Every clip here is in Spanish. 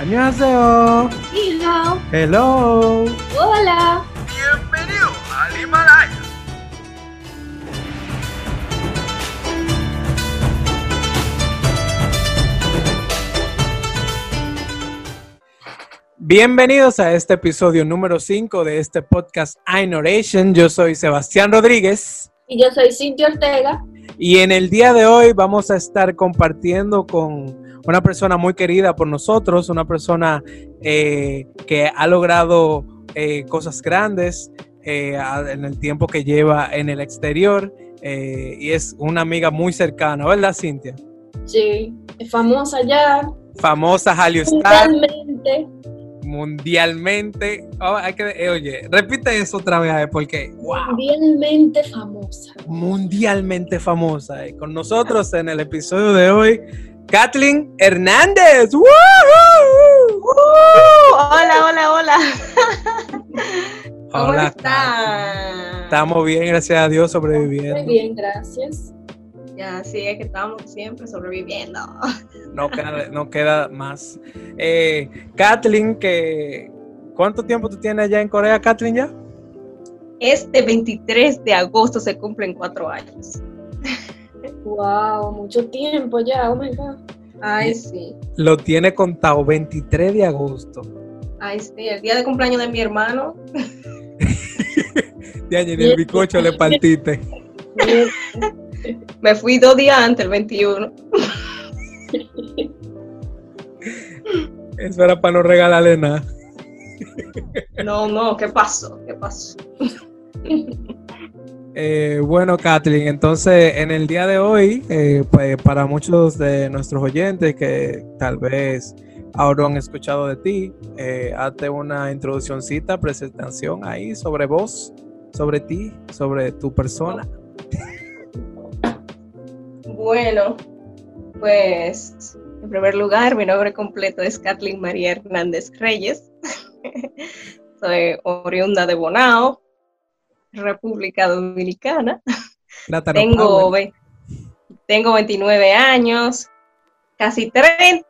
안녕하세요. Hello. Hello. Hola. Bienvenido al Himalaya. Bienvenidos a este episodio número 5 de este podcast iNoration. Yo soy Sebastián Rodríguez Y yo soy Cintia Ortega. y en el día de hoy vamos a estar compartiendo con una persona muy querida por nosotros, una persona eh, que ha logrado eh, cosas grandes eh, en el tiempo que lleva en el exterior eh, y es una amiga muy cercana, ¿verdad, Cintia? Sí, es famosa ya. Famosa Hallyu Star. Mundialmente. mundialmente. Oh, hay que, eh, oye, repite eso otra vez, porque wow, Mundialmente famosa. mundialmente famosa. eh. Con nosotros en el episodio de hoy, Kathleen Hernández. ¡Woohoo! Hola, hola, hola. ¿Cómo Hola, están? Estamos bien, gracias a Dios, Muy sobreviviendo. bien, gracias. Ya, sí, es que estamos siempre sobreviviendo. No queda, no queda más. Eh, Kathleen, que, ¿cuánto tiempo tú tienes allá en Corea, Kathleen, ya? Este 23 de agosto se cumplen cuatro años. Wow, mucho tiempo ya. Oh my God. Ay, sí. Lo tiene contado 23 de agosto. Ay, sí. El día de cumpleaños de mi hermano. Ya, ni el bicocho le partiste. Me fui dos días antes, el 21. Eso era para no regalarle nada. No, no, ¿qué pasó? ¿Qué pasó? Eh, bueno, Kathleen, entonces en el día de hoy, eh, pues para muchos de nuestros oyentes que tal vez ahora han escuchado de ti, eh, hazte una introduccióncita, presentación ahí sobre vos, sobre ti, sobre tu persona. Bueno, pues en primer lugar, mi nombre completo es Kathleen María Hernández Reyes. Soy oriunda de Bonao, República Dominicana. Plátano Tengo, ve- tengo 29 años, casi 30.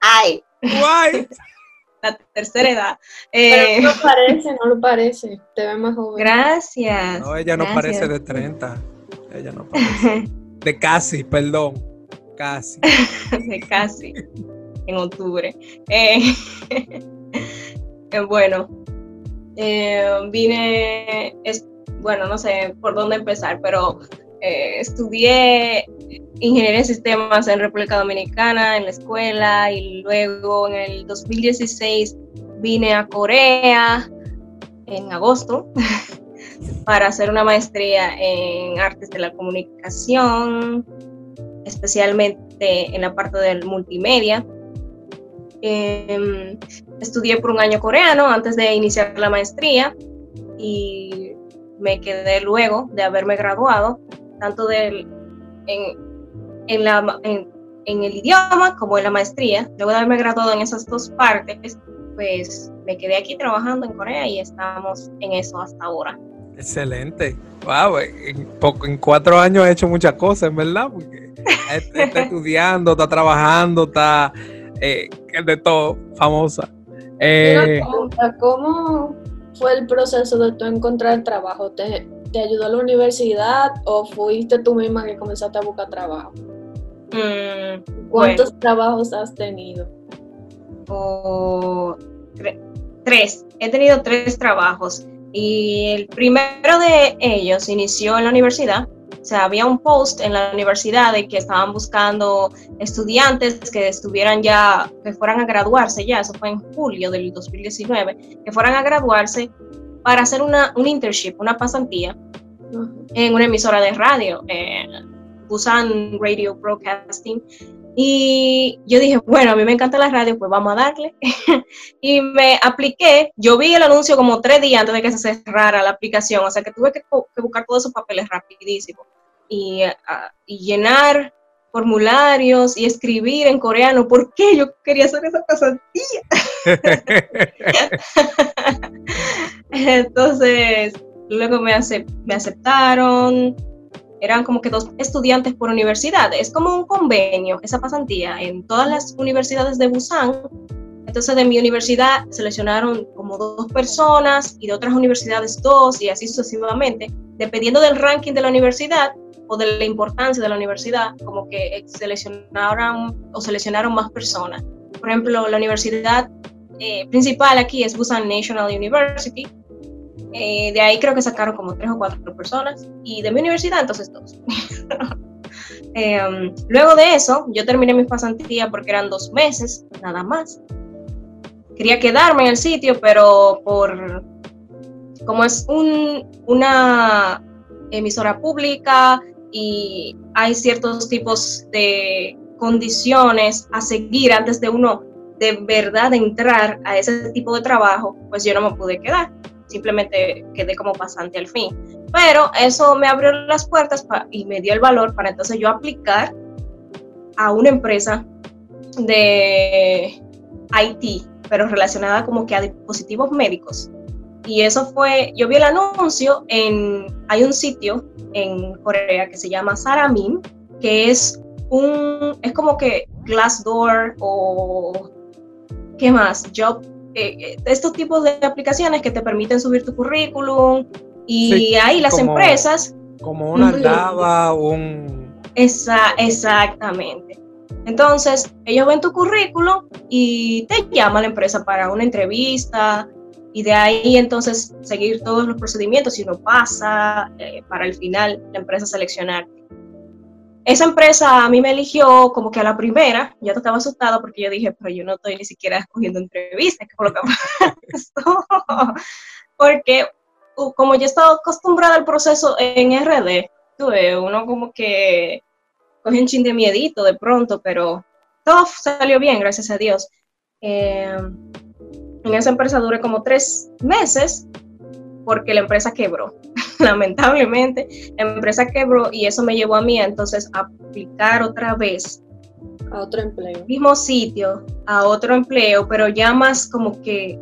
¡Ay! Guay. La tercera edad. Pero Eh, no lo parece, no lo parece. Te ve más joven. gracias. No, ella no gracias. parece de 30. Ella no parece. De casi, perdón. Casi. de casi en octubre. Eh, eh, bueno, eh, vine, es, bueno, no sé por dónde empezar, pero eh, estudié ingeniería en sistemas en República Dominicana, en la escuela, y luego en el 2016 vine a Corea en agosto para hacer una maestría en artes de la comunicación, especialmente en la parte del multimedia. Em, estudié por un año coreano antes de iniciar la maestría y me quedé luego de haberme graduado, tanto del, en, en la, ma- en, en el idioma como en la maestría. Luego de haberme graduado en esas dos partes, pues me quedé aquí trabajando en Corea y estamos en eso hasta ahora. Excelente. Wow, en, poco- en cuatro años he hecho muchas cosas, en verdad, porque está, está estudiando, está trabajando, está eh, de todo, famosa. Eh, Una pregunta, ¿cómo fue el proceso de tú encontrar trabajo? ¿Te, te ayudó la universidad o fuiste tú misma que comenzaste a buscar trabajo? Mm, ¿Cuántos trabajos has tenido? o tre- tres. He tenido tres trabajos y el primero de ellos inició en la universidad. O sea, había un post en la universidad de que estaban buscando estudiantes que estuvieran ya, que fueran a graduarse ya, eso fue en julio del 2019, que fueran a graduarse para hacer una, un internship, una pasantía en una emisora de radio, eh, Busan Radio Broadcasting. Y yo dije, bueno, a mí me encanta la radio, pues vamos a darle. y me apliqué, yo vi el anuncio como tres días antes de que se cerrara la aplicación, o sea que tuve que, que buscar todos esos papeles rapidísimo y, ah, y llenar formularios y escribir en coreano. Por qué yo quería hacer esa pasantía. Entonces, luego me, me aceptaron, eran como que dos estudiantes por universidad, es como un convenio, esa pasantía, en todas las universidades de Busan, Entonces de mi universidad seleccionaron como dos personas y de otras universidades dos y así sucesivamente. Dependiendo del ranking de la universidad o de la importancia de la universidad, como que seleccionaron o seleccionaron más personas. Por ejemplo, la universidad eh, principal aquí es Busan National University. Eh, de ahí creo que sacaron como tres o cuatro personas y de mi universidad entonces dos. Em, luego de eso, yo terminé mi pasantía porque eran dos meses, nada más. Quería quedarme en el sitio, pero por como es un, una emisora pública y hay ciertos tipos de condiciones a seguir antes de uno de verdad entrar a ese tipo de trabajo, pues yo no me pude quedar. Simplemente quedé como pasante al fin. Pero eso me abrió las puertas y me dio el valor para entonces yo aplicar a una empresa de IT, pero relacionada como que a dispositivos médicos. Y eso fue, yo vi el anuncio en, hay un sitio en Corea que se llama Saramin, que es un, es como que Glassdoor o ¿qué más? Job, eh, eh, estos tipos de aplicaciones que te permiten subir tu currículum y ahí las empresas... Como una lava, un... Esa, exactamente. Entonces, ellos ven tu currículum y te llama la empresa para una entrevista y de ahí entonces seguir todos los procedimientos si no pasa eh, para el final la empresa seleccionar. Esa empresa a mí me eligió como que a la primera, ya estaba asustada porque yo dije, pero yo no estoy ni siquiera escogiendo entrevistas, que por lo que Porque como yo estaba acostumbrada al proceso en RD, tuve uno como que coge un chin de miedito de pronto, pero todo salió bien, gracias a Dios. Eh, en esa empresa duré como tres meses porque la empresa quebró. lamentablemente, la empresa quebró y eso me llevó a mí a entonces aplicar otra vez a otro empleo. Mismo sitio, a otro empleo, pero ya más como que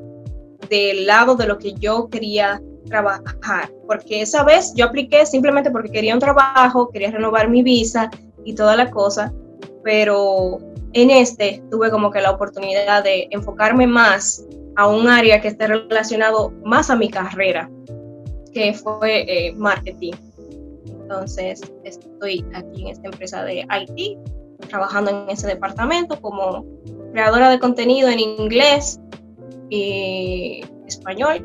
del lado de lo que yo quería trabajar, porque esa vez yo apliqué simplemente porque quería un trabajo, quería renovar mi visa y toda la cosa, pero en este tuve como que la oportunidad de enfocarme más a un área que esté relacionado más a mi carrera, que fue eh, marketing. Entonces, estoy aquí en esta empresa de IT, trabajando en ese departamento como creadora de contenido en inglés y español.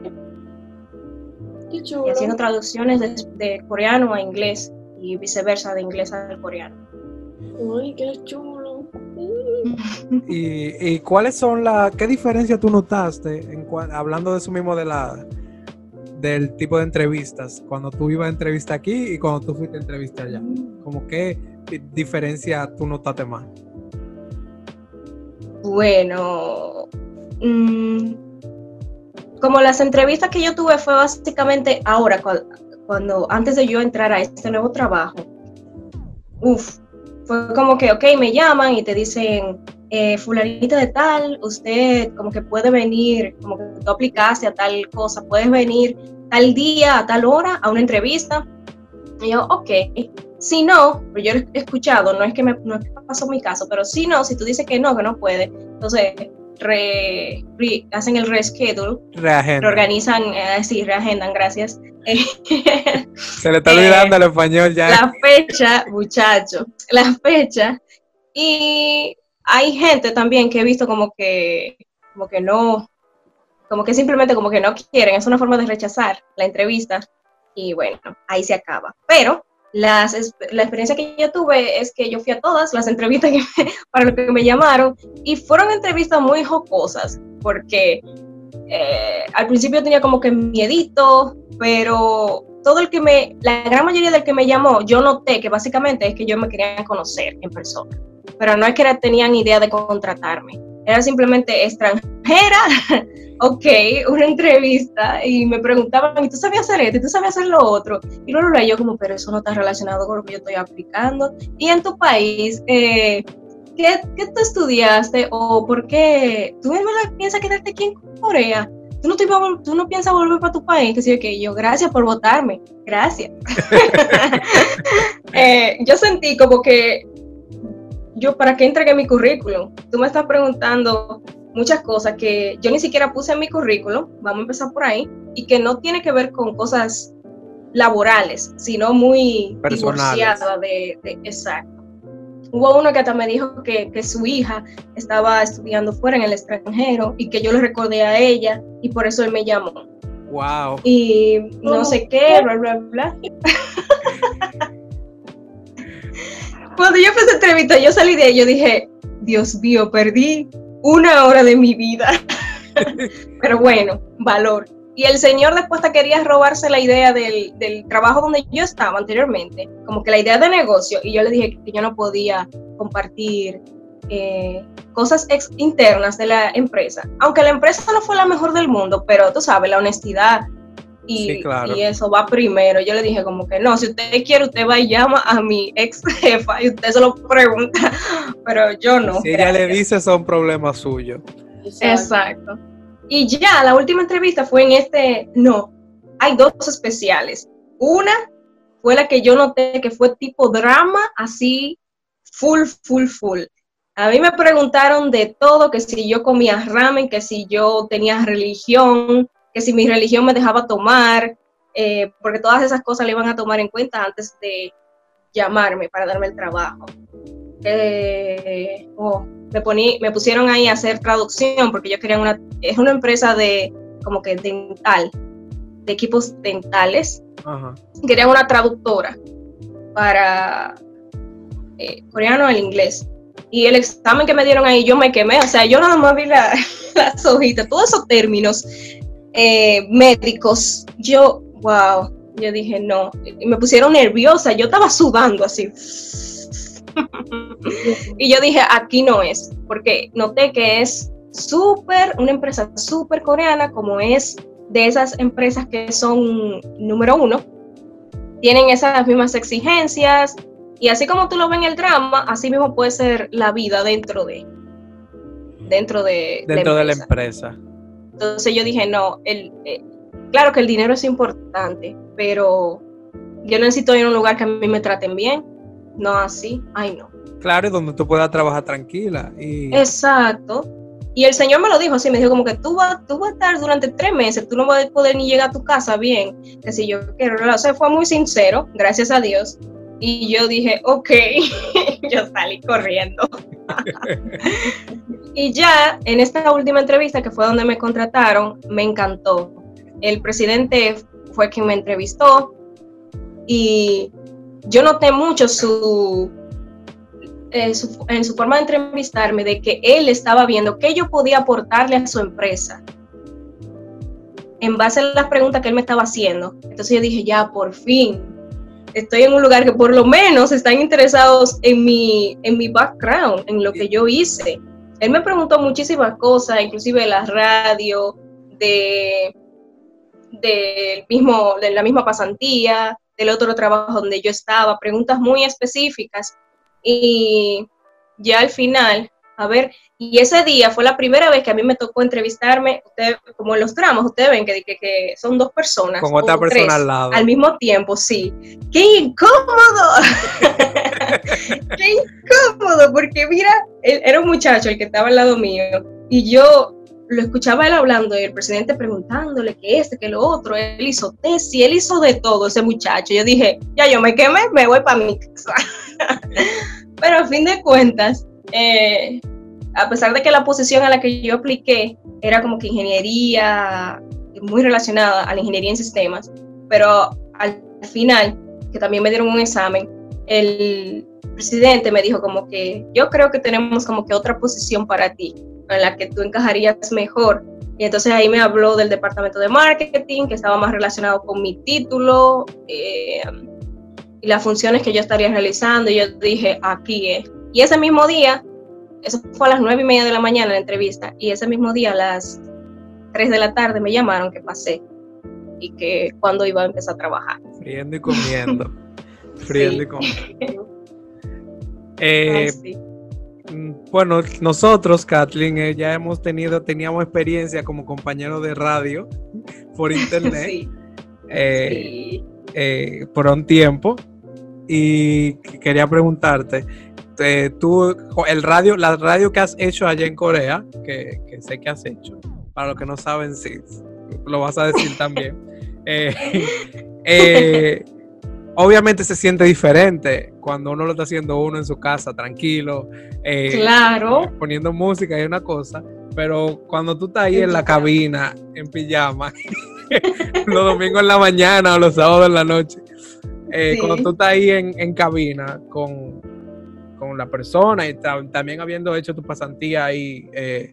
Y haciendo traducciones de, coreano a inglés y viceversa, de inglés al coreano. ¡Ay, qué chulo! ¿Y, cuáles son las, qué diferencia tú notaste, en, hablando de eso mismo de la del tipo de entrevistas, cuando tú ibas a entrevista aquí y cuando tú fuiste a entrevista allá? ¿Cómo qué diferencia tú notaste más? Bueno, mm, como las entrevistas que yo tuve fue básicamente ahora, cuando, antes de yo entrar a este nuevo trabajo, uff, fue como que, ok, me llaman y te dicen, eh, fulanita de tal, usted como que puede venir, como que tú aplicaste a tal cosa, puedes venir tal día, a tal hora, a una entrevista. Y yo, ok, si no, pues yo he escuchado, no es que me no pasó mi caso, pero si no, si tú dices que no, que no puede, entonces re, hacen el reschedule, reorganizan, eh, sí, reagendan, gracias. Se le está olvidando el español ya. La fecha, muchacho, la fecha. Y hay gente también que he visto como que, como que no, como que simplemente como que no quieren, es una forma de rechazar la entrevista y bueno, ahí se acaba. Pero las, la experiencia que yo tuve es que yo fui a todas las entrevistas para lo que me llamaron y fueron entrevistas muy jocosas porque eh, al principio tenía como que miedito, pero todo el que me, la gran mayoría del que me llamó, yo noté que básicamente es que yo me quería conocer en persona, pero no es que tenían idea de contratarme, era simplemente extranjera, ok, una entrevista y me preguntaban, ¿y tú sabías hacer esto? ¿Y tú sabías hacer lo otro? Y luego yo como, pero eso no está relacionado con lo que yo estoy aplicando. Y en tu país, eh, ¿qué, ¿qué, tú estudiaste o por qué tú piensas quedarte aquí en Corea? Tú no, te, tú no piensas volver para tu país, que sí, que yo, gracias por votarme, gracias. Eh, yo sentí como que yo, ¿para qué entregué mi currículum? Tú me estás preguntando muchas cosas que yo ni siquiera puse en mi currículum, vamos a empezar por ahí, y que no tiene que ver con cosas laborales, sino muy Personales. divorciada de, de- exacto. Hubo uno que hasta me dijo que, que su hija estaba estudiando fuera en el extranjero y que yo le recordé a ella y por eso él me llamó. Wow. Y no Oh. sé qué, bla, bla, bla. Cuando yo empecé a entrevista, yo salí de ahí, yo dije, Dios mío, perdí una hora de mi vida. Pero bueno, valor. Y el señor después hasta quería robarse la idea del, del trabajo donde yo estaba anteriormente, como que la idea de negocio, y yo le dije que yo no podía compartir eh, cosas ex- internas de la empresa. Aunque la empresa no fue la mejor del mundo, pero tú sabes, la honestidad y, Sí, claro. y eso va primero. Yo le dije como que no, si usted quiere, usted va y llama a mi ex jefa y usted se lo pregunta, pero yo no. si ella le gracias. dice, son problemas suyos. Exacto. Y ya, la última entrevista fue en este, no, hay dos especiales. Una fue la que yo noté que fue tipo drama, así, full, full, full. A mí me preguntaron de todo, que si yo comía ramen, que si yo tenía religión, que si mi religión me dejaba tomar, eh, porque todas esas cosas le iban a tomar en cuenta antes de llamarme para darme el trabajo. Eh, oh, me, poní, me pusieron ahí a hacer traducción porque yo quería una, es una empresa de como que dental, de equipos dentales. Ajá. Querían una traductora para eh, coreano al inglés. Y el examen que me dieron ahí, yo me quemé. O sea, yo nada más vi la- las hojitas, todos esos términos eh, médicos. Yo, wow, yo dije no. Y me pusieron nerviosa, yo estaba sudando así. y yo dije, aquí no es, porque noté que es súper, una empresa súper coreana, como es de esas empresas que son número uno, tienen esas mismas exigencias, y así como tú lo ves en el drama, así mismo puede ser la vida dentro de dentro de Dentro de la empresa. empresa. Entonces yo dije, no, el, eh, claro que el dinero es importante, pero yo necesito ir a un lugar que a mí me traten bien, no así, ay no. Claro, y donde tú puedas trabajar tranquila. Y Exacto. Y el Señor me lo dijo así, me dijo como que tú vas, tú vas a estar durante tres meses, tú no vas a poder ni llegar a tu casa bien, que si yo quiero, o sea, fue muy sincero, gracias a Dios. Y yo dije, ok, yo salí corriendo. y ya en esta última entrevista, que fue donde me contrataron, me encantó. El presidente fue quien me entrevistó y yo noté mucho su, eh, su- en su forma de entrevistarme de que él estaba viendo qué yo podía aportarle a su empresa en base a las preguntas que él me estaba haciendo. Entonces yo dije, ya, por fin, estoy en un lugar que por lo menos están interesados en mi, en mi background, en lo que yo hice. Él me preguntó muchísimas cosas, inclusive de la radio, de, del mismo, de la misma pasantía, del otro trabajo donde yo estaba, preguntas muy específicas. Y ya al final, a ver, y ese día fue la primera vez que a mí me tocó entrevistarme, ustedes, como en los dramas, ustedes ven que, que, que son dos personas. con otra persona tres al lado. al mismo tiempo, sí. ¡Qué incómodo! ¡Qué incómodo! Porque mira, él era un muchacho el que estaba al lado mío y yo lo escuchaba él hablando y el presidente preguntándole que este, que lo otro. Él hizo tesis, él hizo de todo ese muchacho. Yo dije, ya yo me quemé, me voy para mi casa. Pero a fin de cuentas, eh, a pesar de que la posición a la que yo apliqué era como que ingeniería muy relacionada a la ingeniería en sistemas, pero al final, que también me dieron un examen, el presidente me dijo como que yo creo que tenemos como que otra posición para ti, en la que tú encajarías mejor. Y entonces ahí me habló del departamento de marketing, que estaba más relacionado con mi título eh, y las funciones que yo estaría realizando. Y yo dije, aquí es. Y ese mismo día, eso fue a las nueve y media de la mañana la entrevista, y ese mismo día a las 3 de la tarde me llamaron que pasé y que cuando iba a empezar a trabajar. Friendo y comiendo. Friendo Sí. y comiendo. Eh, Ay, sí. Bueno, nosotros, Kathleen, eh, ya hemos tenido, teníamos experiencia como compañeros de radio por internet Sí, eh, sí. eh, por un tiempo y qu- quería preguntarte, tú, el radio, la radio que has hecho allá en Corea, que, que sé que has hecho, para los que no saben, sí, lo vas a decir también. Obviamente se siente diferente cuando uno lo está haciendo uno en su casa, tranquilo, eh, Claro. poniendo música y una cosa, pero cuando tú estás ahí en la cabina, en pijama, los domingos en la mañana o los sábados en la noche, eh, Sí. cuando tú estás ahí en, en cabina con, con la persona y ta- también habiendo hecho tu pasantía ahí, eh,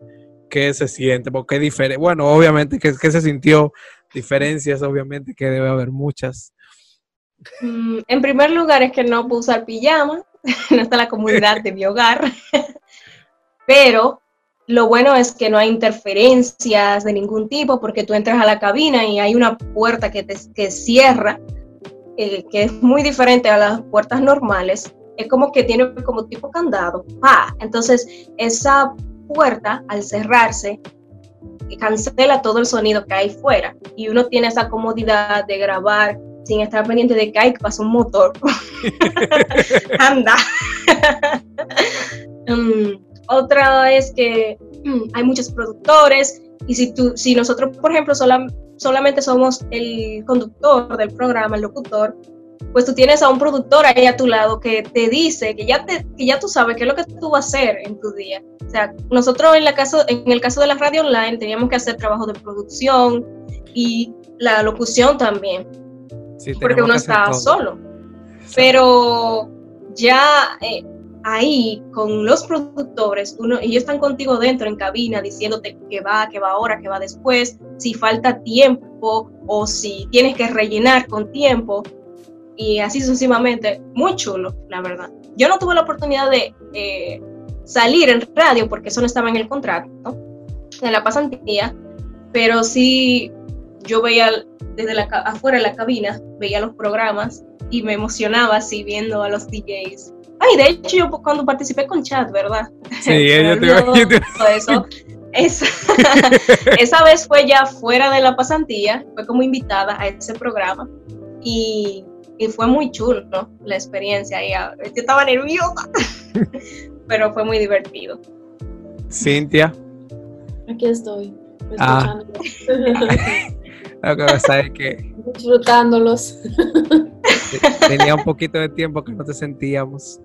¿qué se siente? Porque diferente. Bueno, obviamente, ¿qué, qué se sintió? Diferencias, obviamente, que debe haber muchas. Mm, En primer lugar es que no puedo usar pijama, no está la comodidad de mi hogar, pero lo bueno es que no hay interferencias de ningún tipo porque tú entras a la cabina y hay una puerta que, te, que cierra, eh, que es muy diferente a las puertas normales. Es como que tiene como tipo candado. ¡pa! Entonces, esa puerta al cerrarse cancela todo el sonido que hay fuera y uno tiene esa comodidad de grabar sin estar pendiente de que hay que pasa un motor. Anda. Mm, otra es que mm, hay muchos productores y si, tú, si nosotros, por ejemplo, sola- solamente somos el conductor del programa, el locutor, pues tú tienes a un productor ahí a tu lado que te dice que ya, te, que ya tú sabes qué es lo que tú vas a hacer en tu día. O sea, nosotros en, la caso, en el caso de la radio online teníamos que hacer trabajo de producción y la locución también Sí, porque uno está todo. solo. Pero ya eh, ahí con los productores, uno, ellos están contigo dentro en cabina diciéndote que va, que va ahora, que va después, si falta tiempo o si tienes que rellenar con tiempo y así sucesivamente. Muy chulo, la verdad. Yo no tuve la oportunidad de eh, salir en radio porque eso no estaba en el contrato, ¿no? en la pasantía, pero sí yo veía desde la, afuera de la cabina, veía los programas y me emocionaba así viendo a los DJs. Ay, de hecho yo cuando participé con chat, ¿verdad? Sí, yo te yo todo eso. Esa, esa vez fue ya fuera de la pasantía, fue como invitada a ese programa y, y fue muy chulo ¿no? la experiencia. Y, yo estaba nerviosa, pero fue muy divertido. Cintia, Aquí estoy, Ah. Lo que pasa es que disfrutándolos. tenía un poquito de tiempo que no te sentíamos.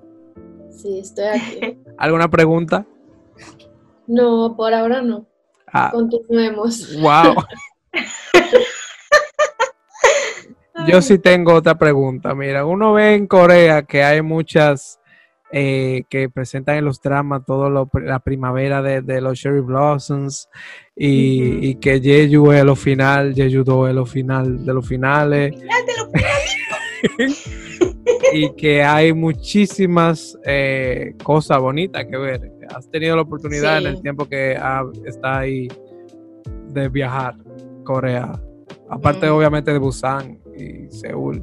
Sí, estoy aquí. ¿Alguna pregunta? No, por ahora no. Ah, Continuemos. wow. Yo sí tengo otra pregunta. Mira, uno ve en Corea que hay muchas eh, que presentan en los dramas todo lo, la primavera de, de los Cherry Blossoms y, que Jeju es lo final, Jeju 2 es lo final de los finales y que hay muchísimas eh, cosas bonitas que ver. Has tenido la oportunidad en el tiempo que ha- está ahí de viajar Corea. Aparte, obviamente, de Busan y Seúl.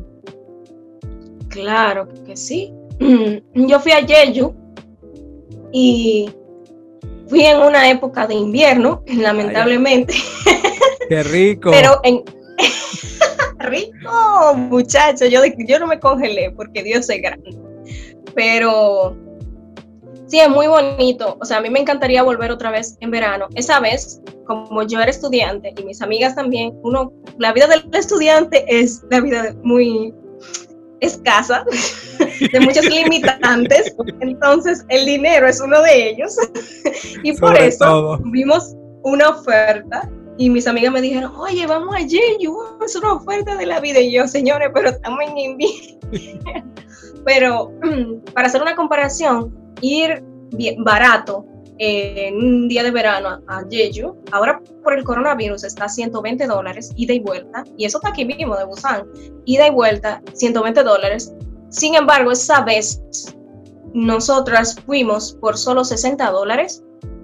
Claro que sí. Yo fui a Jeju y fui en una época de invierno, lamentablemente, ¡Qué rico! pero en rico, muchacho, yo, yo no me congelé porque Dios es grande. Pero sí, es muy bonito. O sea, a mí me encantaría volver otra vez en verano. Esa vez, como yo era estudiante y mis amigas también, uno, la vida del estudiante es la vida muy escasa, de muchos limitantes. Entonces, el dinero es uno de ellos. y por eso todo. vimos una oferta y mis amigas me dijeron, oye, vamos a Jeju, es una oferta de la vida. Y yo, señores, pero estamos en invierno. pero para hacer una comparación, ir bien, barato eh, en un día de verano a, Jeju, ahora por el coronavirus está a 120 dólares, ida y vuelta, y eso está aquí mismo de Busan, ida y vuelta, 120 dólares. Sin embargo, esa vez nosotras fuimos por solo 60 dólares,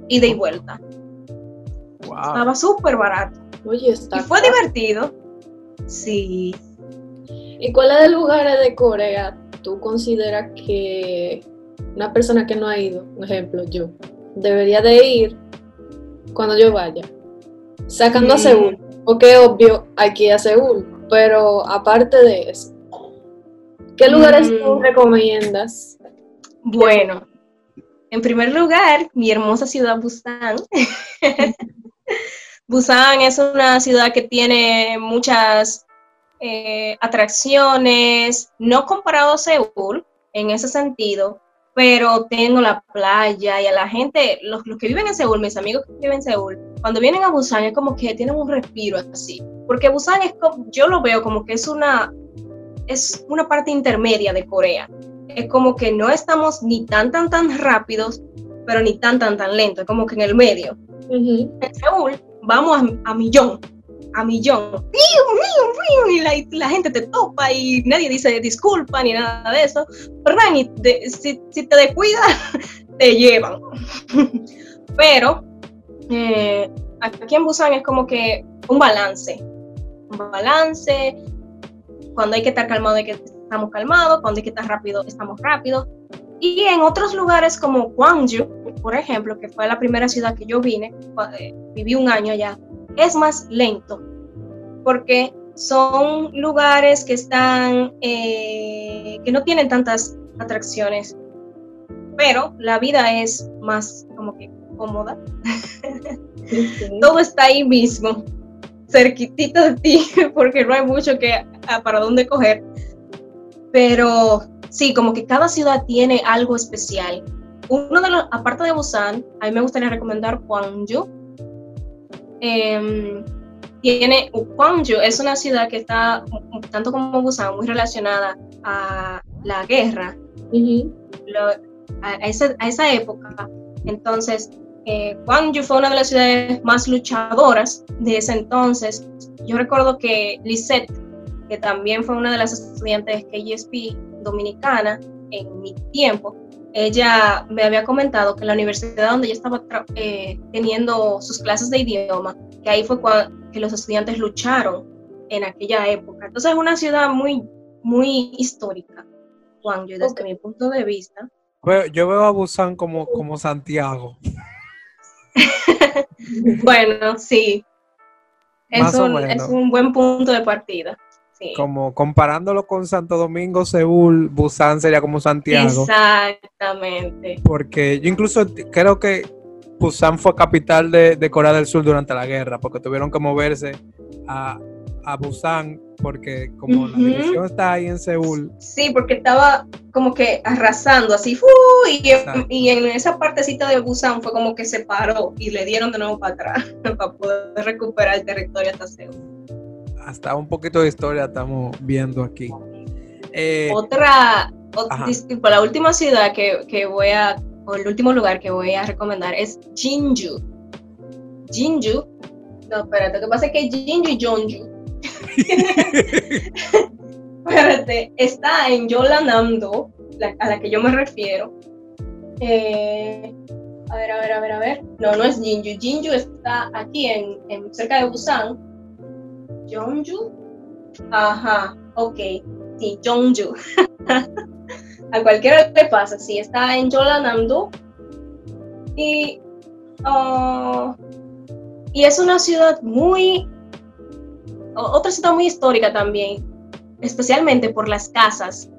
ida y vuelta. Wow. Estaba súper barato. Oye, está. Y fue divertido. Sí. ¿Y cuáles de lugares de Corea tú consideras que una persona que no ha ido, por ejemplo, yo, debería de ir cuando yo vaya? Sacando a Mm. Seúl, porque obvio hay que ir a Seúl, pero aparte de eso, ¿qué lugares Mm. tú recomiendas? Bueno, en primer lugar, mi hermosa ciudad Busan. Busan es una ciudad que tiene muchas eh, atracciones, no comparado a Seúl en ese sentido, pero tengo la playa y a la gente, los, los, que viven en Seúl, mis amigos que viven en Seúl, cuando vienen a Busan es como que tienen un respiro así, porque Busan es como, yo lo veo como que es una, es una parte intermedia de Corea. Es como que no estamos ni tan, tan, tan rápidos, pero ni tan, tan, tan lentos, es como que en el medio. En Seúl vamos a, a millón, a millón. Y la, la, gente te topa y nadie dice disculpa ni nada de eso. Pero si, si, te descuidas, te llevan. Pero eh, aquí en Busan es como que un balance. Un balance. Cuando hay que estar calmado, hay que estamos calmados. Cuando hay que estar rápido, estamos rápidos. Y en otros lugares como Gwangju, por ejemplo, que fue la primera ciudad que yo vine, eh, viví un año allá, es más lento, porque son lugares que están, eh, que no tienen tantas atracciones, pero la vida es más como que cómoda. Todo está ahí mismo, cerquitito de ti, porque no hay mucho que ah, para dónde coger. Pero sí, como que cada ciudad tiene algo especial. Uno de los, aparte de Busan, a mí me gustaría recomendar Gwangju, eh, tiene Gwangju, es una ciudad que está, tanto como Busan, muy relacionada a la guerra, a, esa, a, esa, época. Entonces, eh, Gwangju fue una de las ciudades más luchadoras de ese entonces. Yo recuerdo que Lisette, que también fue una de las estudiantes KGSP dominicana en mi tiempo, ella me había comentado que la universidad donde ella estaba eh, teniendo sus clases de idioma, que ahí fue cuando que los estudiantes lucharon en aquella época. Entonces es una ciudad muy, muy histórica, Juan, yo desde mi punto de vista. Yo veo a Busan como, como Santiago. bueno, sí. Es un, es un buen punto de partida. Como comparándolo con Santo Domingo, Seúl, Busan sería como Santiago. Exactamente. Porque yo incluso creo que Busan fue capital de, Corea del Sur durante la guerra, porque tuvieron que moverse a, Busan, porque como la división está ahí en Seúl. Sí, porque estaba como que arrasando así, y, en esa partecita de Busan fue como que se paró y le dieron de nuevo para atrás para poder recuperar el territorio hasta Seúl hasta un poquito de historia estamos viendo aquí. Eh, otra, disculpa, la última ciudad que, voy a, o el último lugar que voy a recomendar es Jinju. Jinju, no, espérate, lo que pasa es que Jinju y Jeonju. espérate, está en Yolanamdo, a la que yo me refiero. Eh, a ver, a ver, a ver, a ver. No, no es Jinju. Jinju está aquí en, en cerca de Busan Jeonju. Ajá, ok. Sí, Jeonju. a cualquiera le pasa. Sí, está en Jeollanam-do. Y, uh, y es una ciudad muy. Otra ciudad muy histórica también. Especialmente por las casas.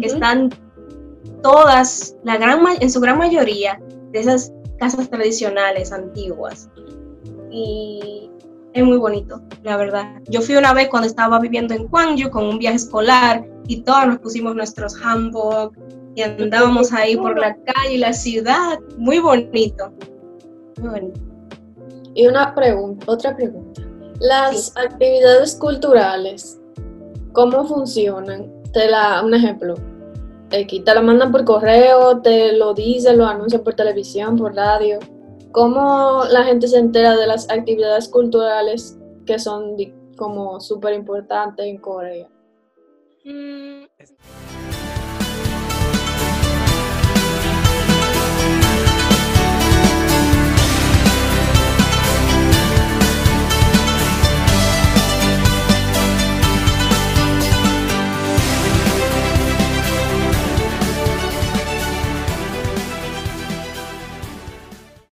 Que están todas, la gran, en su gran mayoría, de esas casas tradicionales antiguas. Y es muy bonito, la verdad. Yo fui una vez cuando estaba viviendo en Gwangju con un viaje escolar y todos nos pusimos nuestros hanbok y andábamos ahí por la calle y la ciudad. Muy bonito. Muy bonito. Y una pregunta, otra pregunta. Las actividades culturales, ¿cómo funcionan? Te la, un ejemplo, aquí te la mandan por correo, te lo dicen, lo anuncian por televisión, por radio. ¿Cómo la gente se entera de las actividades culturales que son como súper importantes en Corea? Mm.